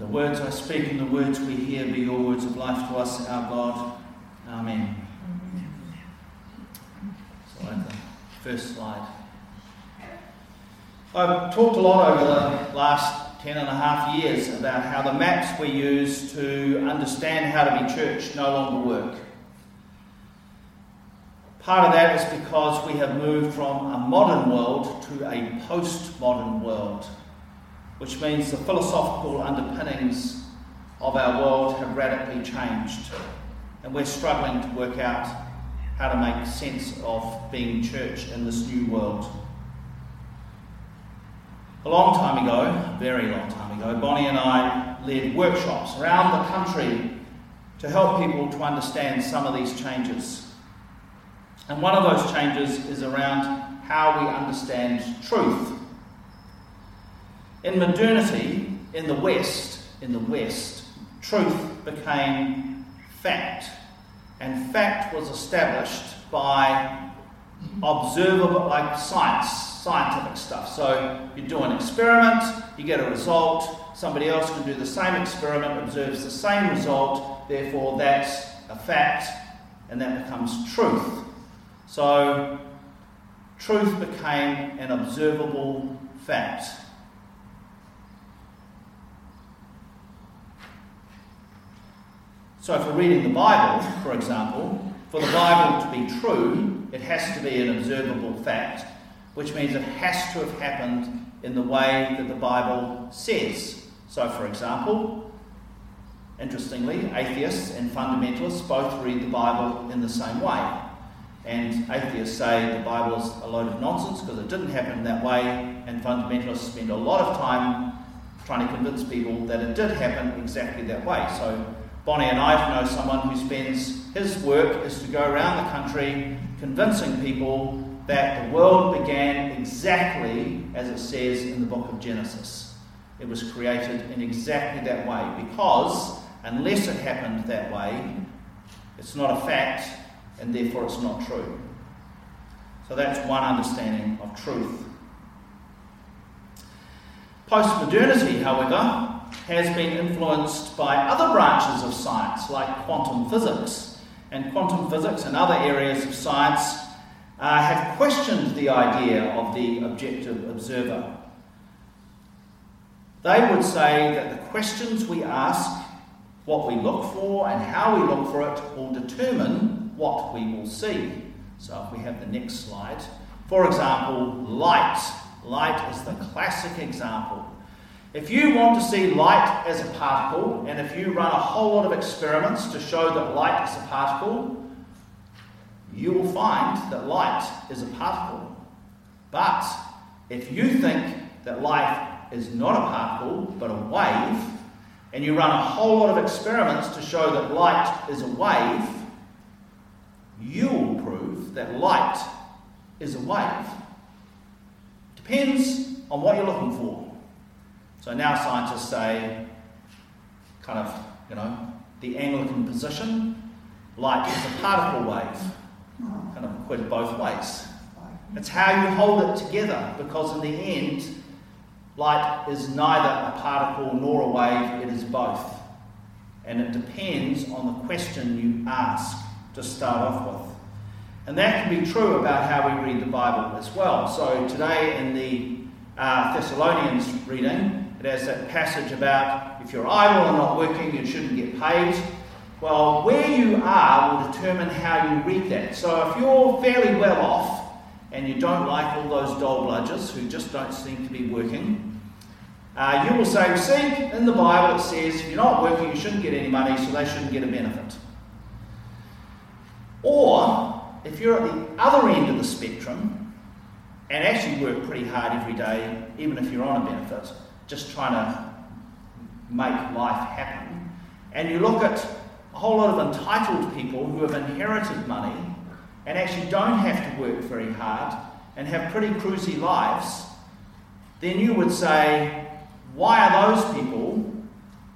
The words I speak and the words we hear be your words of life to us, our God. Amen. So, the first slide. I've talked a lot over the last ten and a half years about how the maps we use to understand how to be church no longer work. Part of that is because we have moved from a modern world to a postmodern world, which means the philosophical underpinnings of our world have radically changed. And we're struggling to work out how to make sense of being church in this new world. A long time ago, very long time ago, Bonnie and I led workshops around the country to help people to understand some of these changes. And one of those changes is around how we understand truth. In modernity, in the West, in the West, truth became fact. And fact was established by observable, like science, scientific stuff. So you do an experiment, you get a result, somebody else can do the same experiment, observes the same result, therefore that's a fact, and that becomes truth. So, truth became an observable fact. So, if we're reading the Bible, for example, for the Bible to be true, it has to be an observable fact, which means it has to have happened in the way that the Bible says. So, for example, interestingly, atheists and fundamentalists both read the Bible in the same way. And atheists say the Bible is a load of nonsense because it didn't happen that way, and fundamentalists spend a lot of time trying to convince people that it did happen exactly that way. So Bonnie and I know someone who spends his work is to go around the country convincing people that the world began exactly as it says in the book of Genesis. It was created in exactly that way because unless it happened that way, it's not a fact and therefore it's not true. So that's one understanding of truth. Postmodernity, however, has been influenced by other branches of science like quantum physics. And quantum physics and other areas of science uh, have questioned the idea of the objective observer. They would say that the questions we ask, what we look for, and how we look for it will determine what we will see. So if we have the next slide. For example, light. Light is the classic example. If you want to see light as a particle, and if you run a whole lot of experiments to show that light is a particle, you will find that light is a particle. But if you think that light is not a particle but a wave, and you run a whole lot of experiments to show that light is a wave, you will prove that light is a wave. Depends on what you're looking for. So now scientists say, kind of, you know, the Anglican position, light is a particle wave. Kind of it both ways. It's how you hold it together because in the end, light is neither a particle nor a wave, it is both. And it depends on the question you ask to start off with. And that can be true about how we read the Bible as well. So today in the uh, Thessalonians reading, it has that passage about if you're idle and not working, you shouldn't get paid. Well, where you are will determine how you read that. So if you're fairly well off and you don't like all those dole bludgers who just don't seem to be working, uh, you will say, see, in the Bible it says if you're not working, you shouldn't get any money, so they shouldn't get a benefit. Or, if you're at the other end of the spectrum and actually work pretty hard every day, even if you're on a benefit, just trying to make life happen, and you look at a whole lot of entitled people who have inherited money and actually don't have to work very hard and have pretty cruisy lives, then you would say, why are those people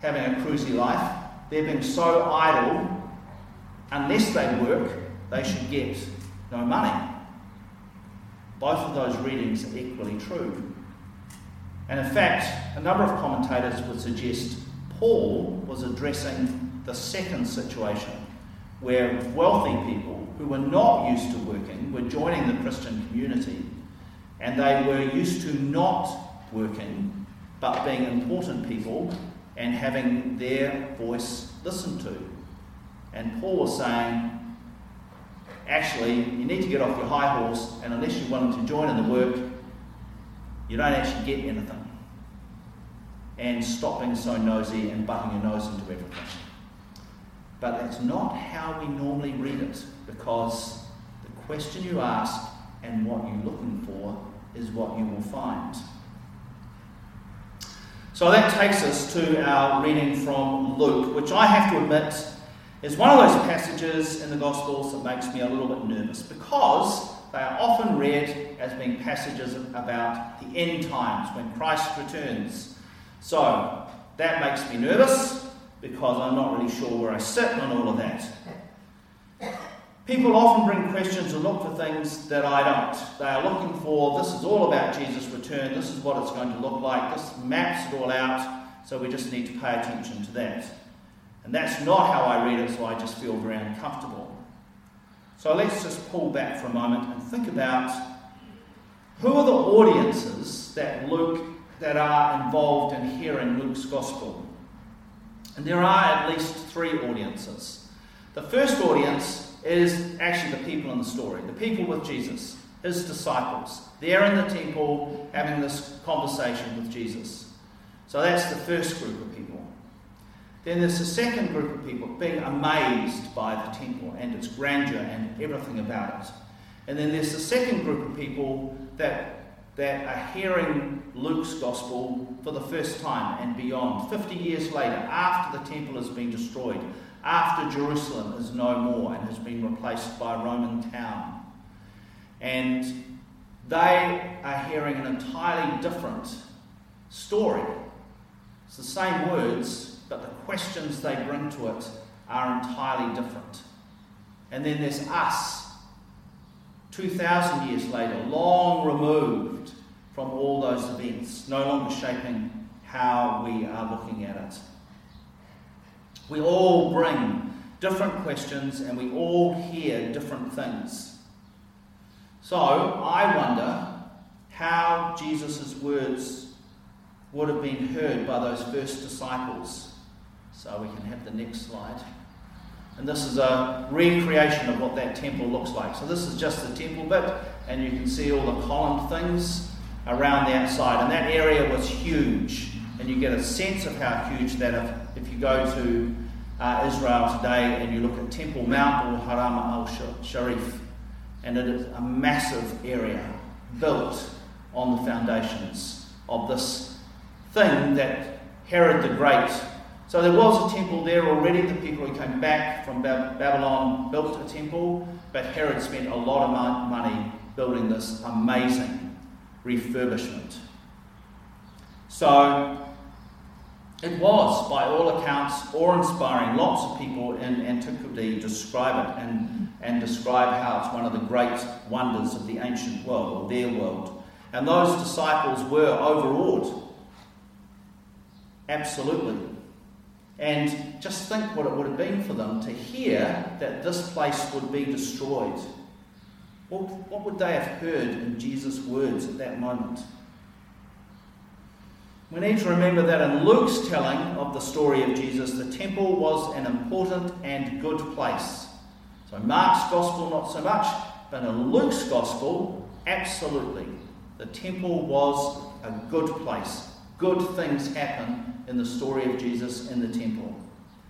having a cruisy life? They're being so idle unless they work, they should get no money. Both of those readings are equally true. And in fact, a number of commentators would suggest Paul was addressing the second situation where wealthy people who were not used to working were joining the Christian community and they were used to not working but being important people and having their voice listened to. And Paul was saying, actually, you need to get off your high horse, and unless you're willing to join in the work, you don't actually get anything. And stop being so nosy and butting your nose into everything. But that's not how we normally read it, because the question you ask and what you're looking for is what you will find. So that takes us to our reading from Luke, which I have to admit is one of those passages in the Gospels that makes me a little bit nervous because they are often read as being passages about the end times when Christ returns. So that makes me nervous because I'm not really sure where I sit on all of that. People often bring questions and look for things that I don't. They are looking for this is all about Jesus' return, this is what it's going to look like, this maps it all out, so we just need to pay attention to that. And that's not how I read it, so I just feel very uncomfortable. So let's just pull back for a moment and think about who are the audiences that Luke that are involved in hearing Luke's gospel. And there are at least three audiences. The first audience is actually the people in the story, the people with Jesus, his disciples. They're in the temple having this conversation with Jesus. So that's the first group of people. Then there's the second group of people being amazed by the temple and its grandeur and everything about it. And then there's the second group of people that, that are hearing Luke's gospel for the first time and beyond, 50 years later, after the temple has been destroyed, after Jerusalem is no more and has been replaced by a Roman town. And they are hearing an entirely different story. It's the same words, but the questions they bring to it are entirely different. And then there's us, 2,000 years later, long removed from all those events, no longer shaping how we are looking at it. We all bring different questions and we all hear different things. So I wonder how Jesus' words would have been heard by those first disciples. So we can have the next slide. And this is a recreation of what that temple looks like. So this is just the temple bit, and you can see all the column things around the outside. And that area was huge. And you get a sense of how huge that if, if you go to uh, Israel today and you look at Temple Mount or Haram al Sharif, and it is a massive area built on the foundations of this thing that Herod the Great. So there was a temple there already. The people who came back from Babylon built a temple, but Herod spent a lot of money building this amazing refurbishment. So it was, by all accounts, awe inspiring. Lots of people in antiquity describe it and, and describe how it's one of the great wonders of the ancient world, or their world. And those disciples were overawed. Absolutely. And just think what it would have been for them to hear that this place would be destroyed. What, what would they have heard in Jesus' words at that moment? We need to remember that in Luke's telling of the story of Jesus, the temple was an important and good place. So, Mark's gospel, not so much, but in Luke's gospel, absolutely. The temple was a good place. Good things happen in the story of Jesus in the temple.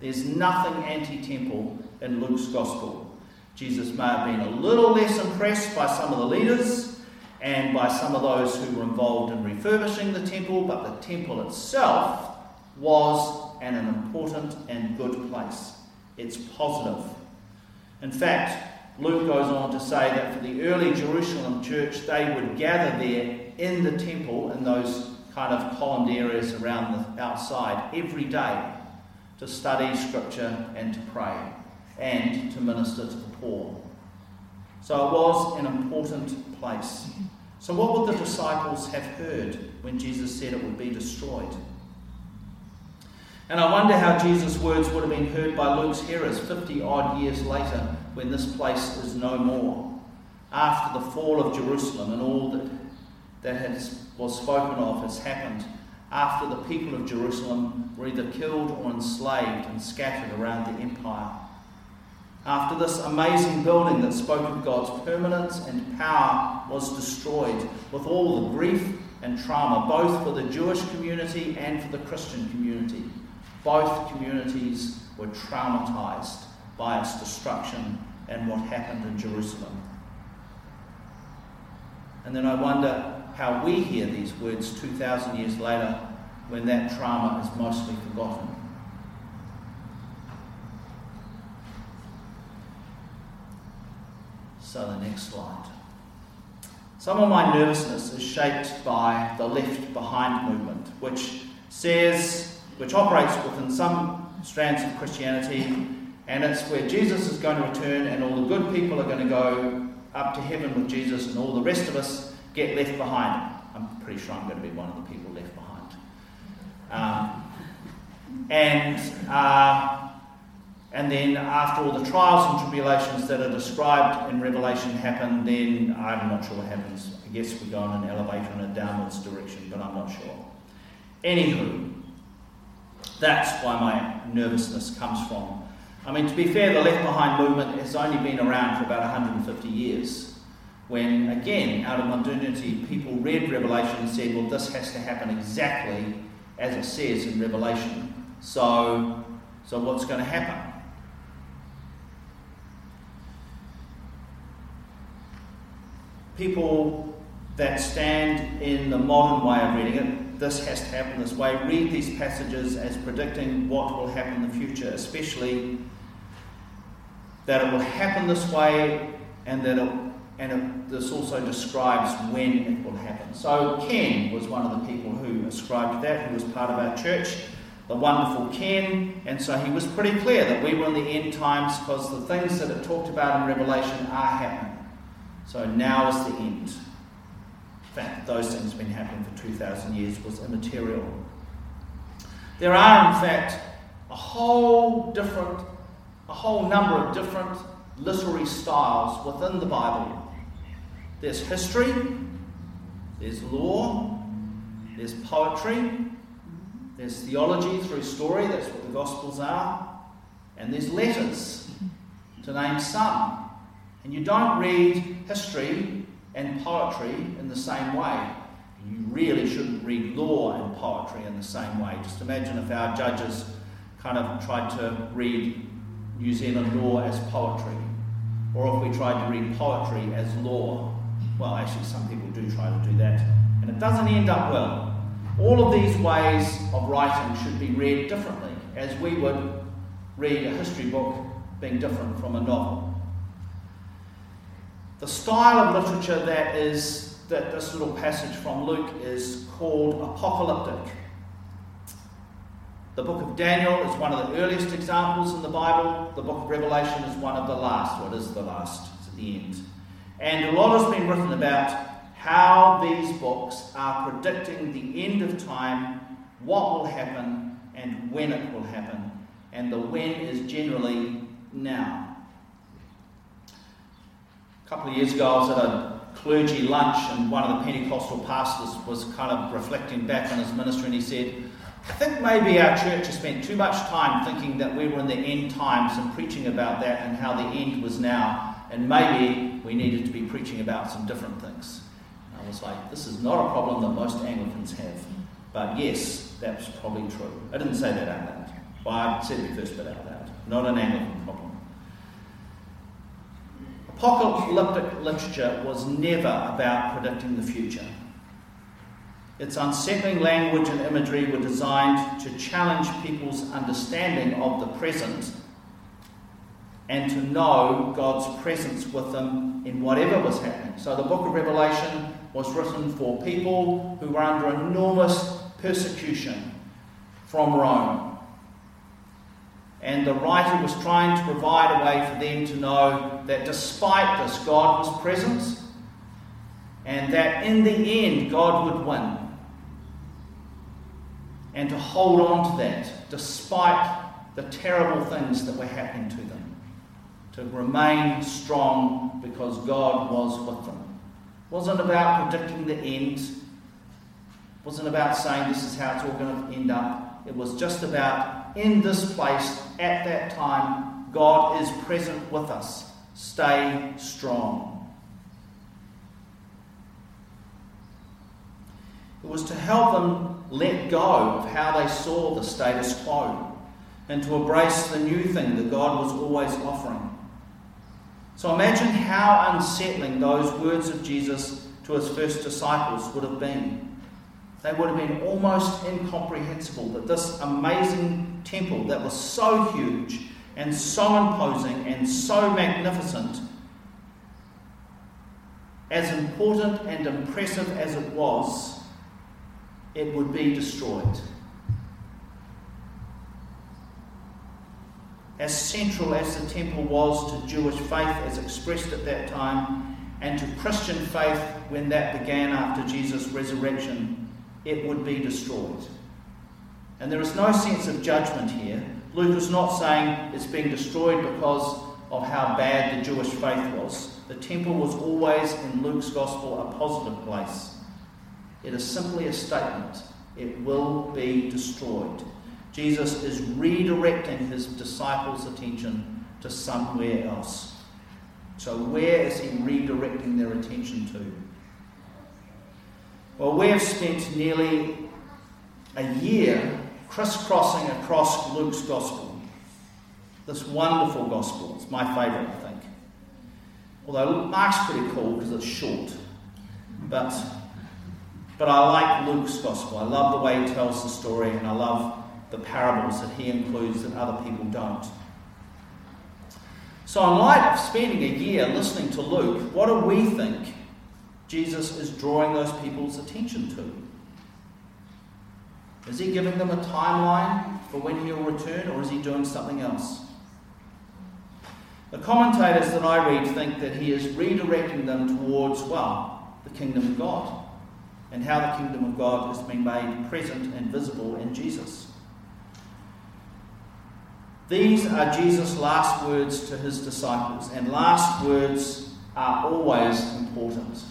There's nothing anti temple in Luke's gospel. Jesus may have been a little less impressed by some of the leaders and by some of those who were involved in refurbishing the temple, but the temple itself was an important and good place. It's positive. In fact, Luke goes on to say that for the early Jerusalem church, they would gather there in the temple, in those kind of columned areas around the outside, every day to study scripture and to pray and to minister to the poor. So it was an important place. So, what would the disciples have heard when Jesus said it would be destroyed? And I wonder how Jesus' words would have been heard by Luke's hearers 50 odd years later when this place is no more. After the fall of Jerusalem and all that, that has, was spoken of has happened, after the people of Jerusalem were either killed or enslaved and scattered around the empire. After this amazing building that spoke of God's permanence and power was destroyed, with all the grief and trauma, both for the Jewish community and for the Christian community. Both communities were traumatized by its destruction and what happened in Jerusalem. And then I wonder how we hear these words 2,000 years later when that trauma is mostly forgotten. So, the next slide. Some of my nervousness is shaped by the left behind movement, which says, which operates within some strands of Christianity, and it's where Jesus is going to return and all the good people are going to go up to heaven with Jesus, and all the rest of us get left behind. I'm pretty sure I'm going to be one of the people left behind. Um, and uh, and then after all the trials and tribulations that are described in Revelation happen, then I'm not sure what happens. I guess we go in an elevator in a downwards direction, but I'm not sure. Anywho, that's why my nervousness comes from. I mean, to be fair, the Left Behind movement has only been around for about 150 years. When, again, out of modernity, people read Revelation and said, well, this has to happen exactly as it says in Revelation. So, so what's going to happen? people that stand in the modern way of reading it, this has to happen this way, read these passages as predicting what will happen in the future, especially that it will happen this way and that it, and this also describes when it will happen. So Ken was one of the people who ascribed that, who was part of our church, the wonderful Ken, and so he was pretty clear that we were in the end times because the things that it talked about in Revelation are happening. So now is the end. In fact, those things have been happening for 2,000 years was immaterial. There are, in fact, a whole different, a whole number of different literary styles within the Bible. There's history, there's law, there's poetry, there's theology through story, that's what the Gospels are, and there's letters, to name some. And you don't read history and poetry in the same way. You really shouldn't read law and poetry in the same way. Just imagine if our judges kind of tried to read New Zealand law as poetry, or if we tried to read poetry as law. Well, actually, some people do try to do that, and it doesn't end up well. All of these ways of writing should be read differently, as we would read a history book being different from a novel the style of literature that is that this little passage from Luke is called apocalyptic. The book of Daniel is one of the earliest examples in the Bible. The book of Revelation is one of the last. What is the last? It's at the end. And a lot has been written about how these books are predicting the end of time, what will happen, and when it will happen. And the when is generally now A couple of years ago, I was at a clergy lunch, and one of the Pentecostal pastors was kind of reflecting back on his ministry, and he said, I think maybe our church has spent too much time thinking that we were in the end times and preaching about that and how the end was now, and maybe we needed to be preaching about some different things. And I was like, this is not a problem that most Anglicans have. But yes, that's probably true. I didn't say that out loud. Well, I said the first bit out loud. Not an Anglican problem. Apocalyptic literature was never about predicting the future. Its unsettling language and imagery were designed to challenge people's understanding of the present and to know God's presence with them in whatever was happening. So the book of Revelation was written for people who were under enormous persecution from Rome. And the writer was trying to provide a way for them to know that despite this, God was present and that in the end, God would win. and to hold on to that despite the terrible things that were happening to them. To remain strong because God was with them. It wasn't about predicting the end. It wasn't about saying this is how it's all going to end up. It was just about in this place at that time, God is present with us. Stay strong. It was to help them let go of how they saw the status quo and to embrace the new thing that God was always offering. So imagine how unsettling those words of Jesus to his first disciples would have been. They would have been almost incomprehensible that this amazing temple that was so huge and so imposing and so magnificent, as important and impressive as it was, it would be destroyed. As central as the temple was to Jewish faith as expressed at that time, and to Christian faith when that began after Jesus' resurrection, it would be destroyed. And there is no sense of judgment here. Luke is not saying it's being destroyed because of how bad the Jewish faith was. The temple was always, in Luke's gospel, a positive place. It is simply a statement. It will be destroyed. Jesus is redirecting his disciples' attention to somewhere else. So, where is he redirecting their attention to? Well, we have spent nearly a year crisscrossing across Luke's gospel. This wonderful gospel. It's my favourite, I think. Although Mark's pretty cool because it's short. But but I like Luke's gospel. I love the way he tells the story, and I love the parables that he includes that other people don't. So, in light of spending a year listening to Luke, what do we think Jesus is drawing those people's attention to? Is he giving them a timeline for when he'll return, or is he doing something else? The commentators that I read think that he is redirecting them towards, well, the kingdom of God and how the kingdom of God has been made present and visible in Jesus. These are Jesus' last words to his disciples, and last words are always important.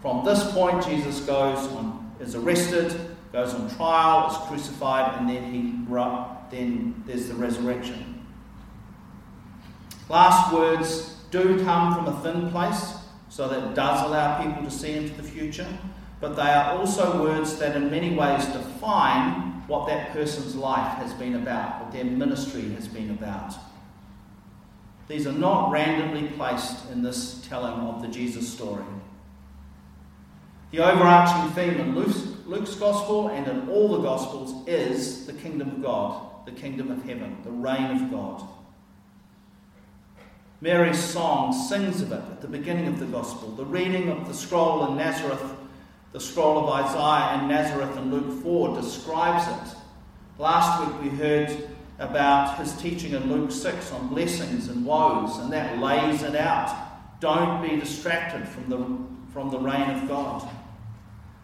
From this point, Jesus goes on, is arrested, goes on trial, is crucified, and then he then there's the resurrection. Last words do come from a thin place, so that does allow people to see into the future, but they are also words that in many ways define what that person's life has been about, what their ministry has been about. These are not randomly placed in this telling of the Jesus story. The overarching theme in Luke's, Luke's, Gospel and in all the Gospels is the kingdom of God, the kingdom of heaven, the reign of God. Mary's song sings of it at the beginning of the Gospel. The reading of the scroll in Nazareth, the scroll of Isaiah and Nazareth and Luke 4 describes it. Last week we heard about his teaching in Luke 6 on blessings and woes, and that lays it out. Don't be distracted from the, from the reign of God.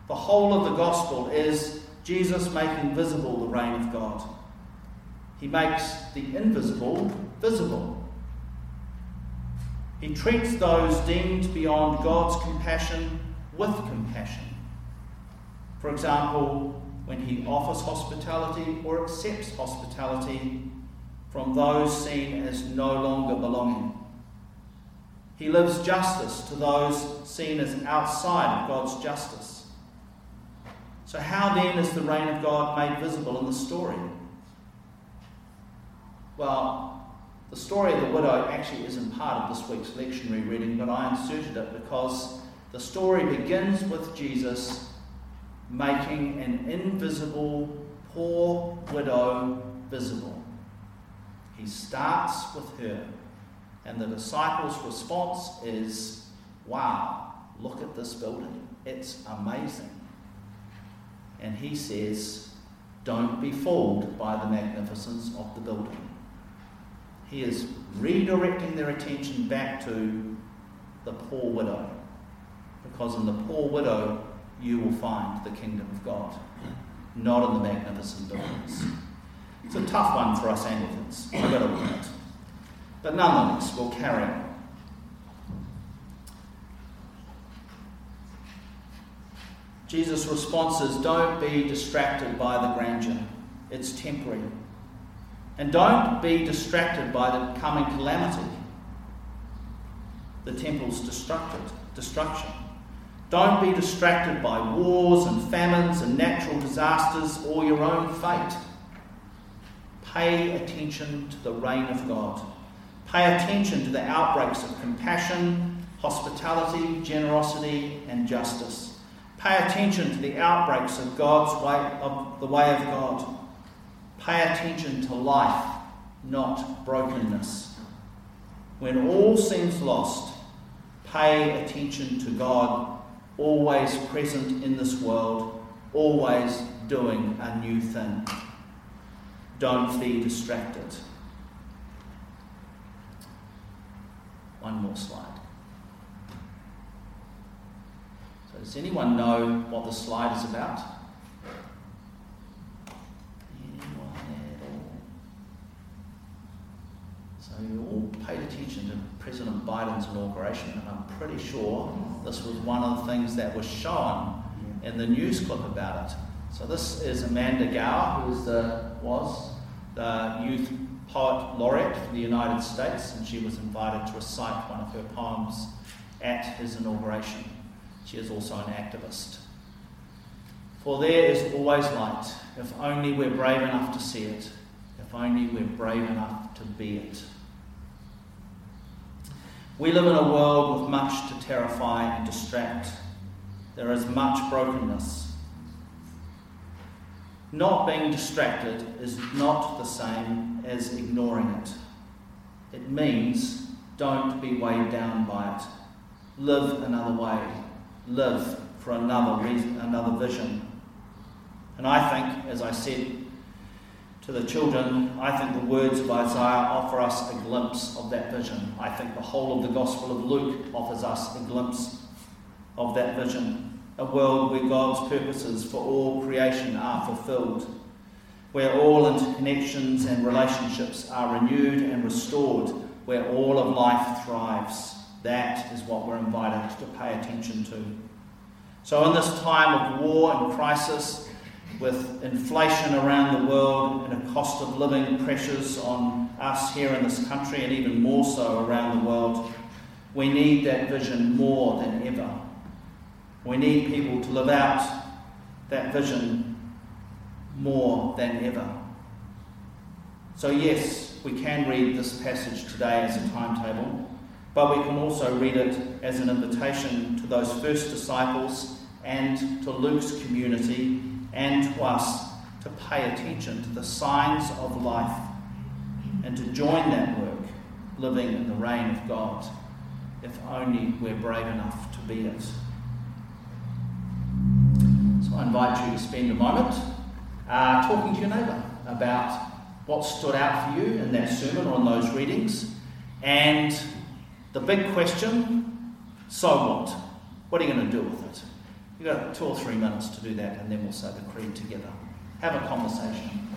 The whole of the Gospel is Jesus making visible the reign of God. He makes the invisible visible. He treats those deemed beyond God's compassion with compassion. For example, when he offers hospitality or accepts hospitality from those seen as no longer belonging. He lives justice to those seen as outside of God's justice. So, how then is the reign of God made visible in the story? Well, the story of the widow actually isn't part of this week's lectionary reading, but I inserted it because the story begins with Jesus making an invisible poor widow visible. He starts with her, and the disciples' response is, Wow, look at this building. It's amazing. And he says, Don't be fooled by the magnificence of the building. He is redirecting their attention back to the poor widow. Because in the poor widow, you will find the kingdom of God. not in the magnificent buildings. It's a tough one for us Anglicans, I've got to admit. But nonetheless, we'll carry on. Jesus' response is don't be distracted by the grandeur, it's temporary. And don't be distracted by the coming calamity, the temple's destructed, destruction. Don't be distracted by wars and famines and natural disasters or your own fate. Pay attention to the reign of God. Pay attention to the outbreaks of compassion, hospitality, generosity, and justice. Pay attention to the outbreaks of God's way of the way of God. Pay attention to life, not brokenness. When all seems lost, pay attention to God, always present in this world, always doing a new thing. Don't be distracted. One more slide. So, does anyone know what the slide is about? Anyone at all? So, you all paid attention to President Biden's inauguration, and I'm pretty sure this was one of the things that was shown in the news clip about it. So, this is Amanda Gower, who is the, was the youth poet laureate for the United States, and she was invited to recite one of her poems at his inauguration. She is also an activist. For there is always light, if only we're brave enough to see it, if only we're brave enough to be it. We live in a world with much to terrify and distract. There is much brokenness. Not being distracted is not the same as ignoring it. It means don't be weighed down by it. Live another way. Live for another reason, another vision. And I think, as I said to the children, I think the words of Isaiah offer us a glimpse of that vision. I think the whole of the Gospel of Luke offers us a glimpse of that vision. A world where God's purposes for all creation are fulfilled where all interconnections and relationships are renewed and restored, where all of life thrives. That is what we're invited to pay attention to. So, in this time of war and crisis, with inflation around the world and a cost of living pressures on us here in this country and even more so around the world, we need that vision more than ever. We need people to live out that vision more than ever. So, yes, we can read this passage today as a timetable, but we can also read it as an invitation to those first disciples and to Luke's community and to us to pay attention to the signs of life and to join that work, living in the reign of God, if only we're brave enough to be it. So I invite you to spend a moment uh, talking to your neighbour about what stood out for you in that sermon or in those readings. And the big question so what? What are you going to do with it? You've got two or three minutes to do that, and then we'll say the creed together. Have a conversation.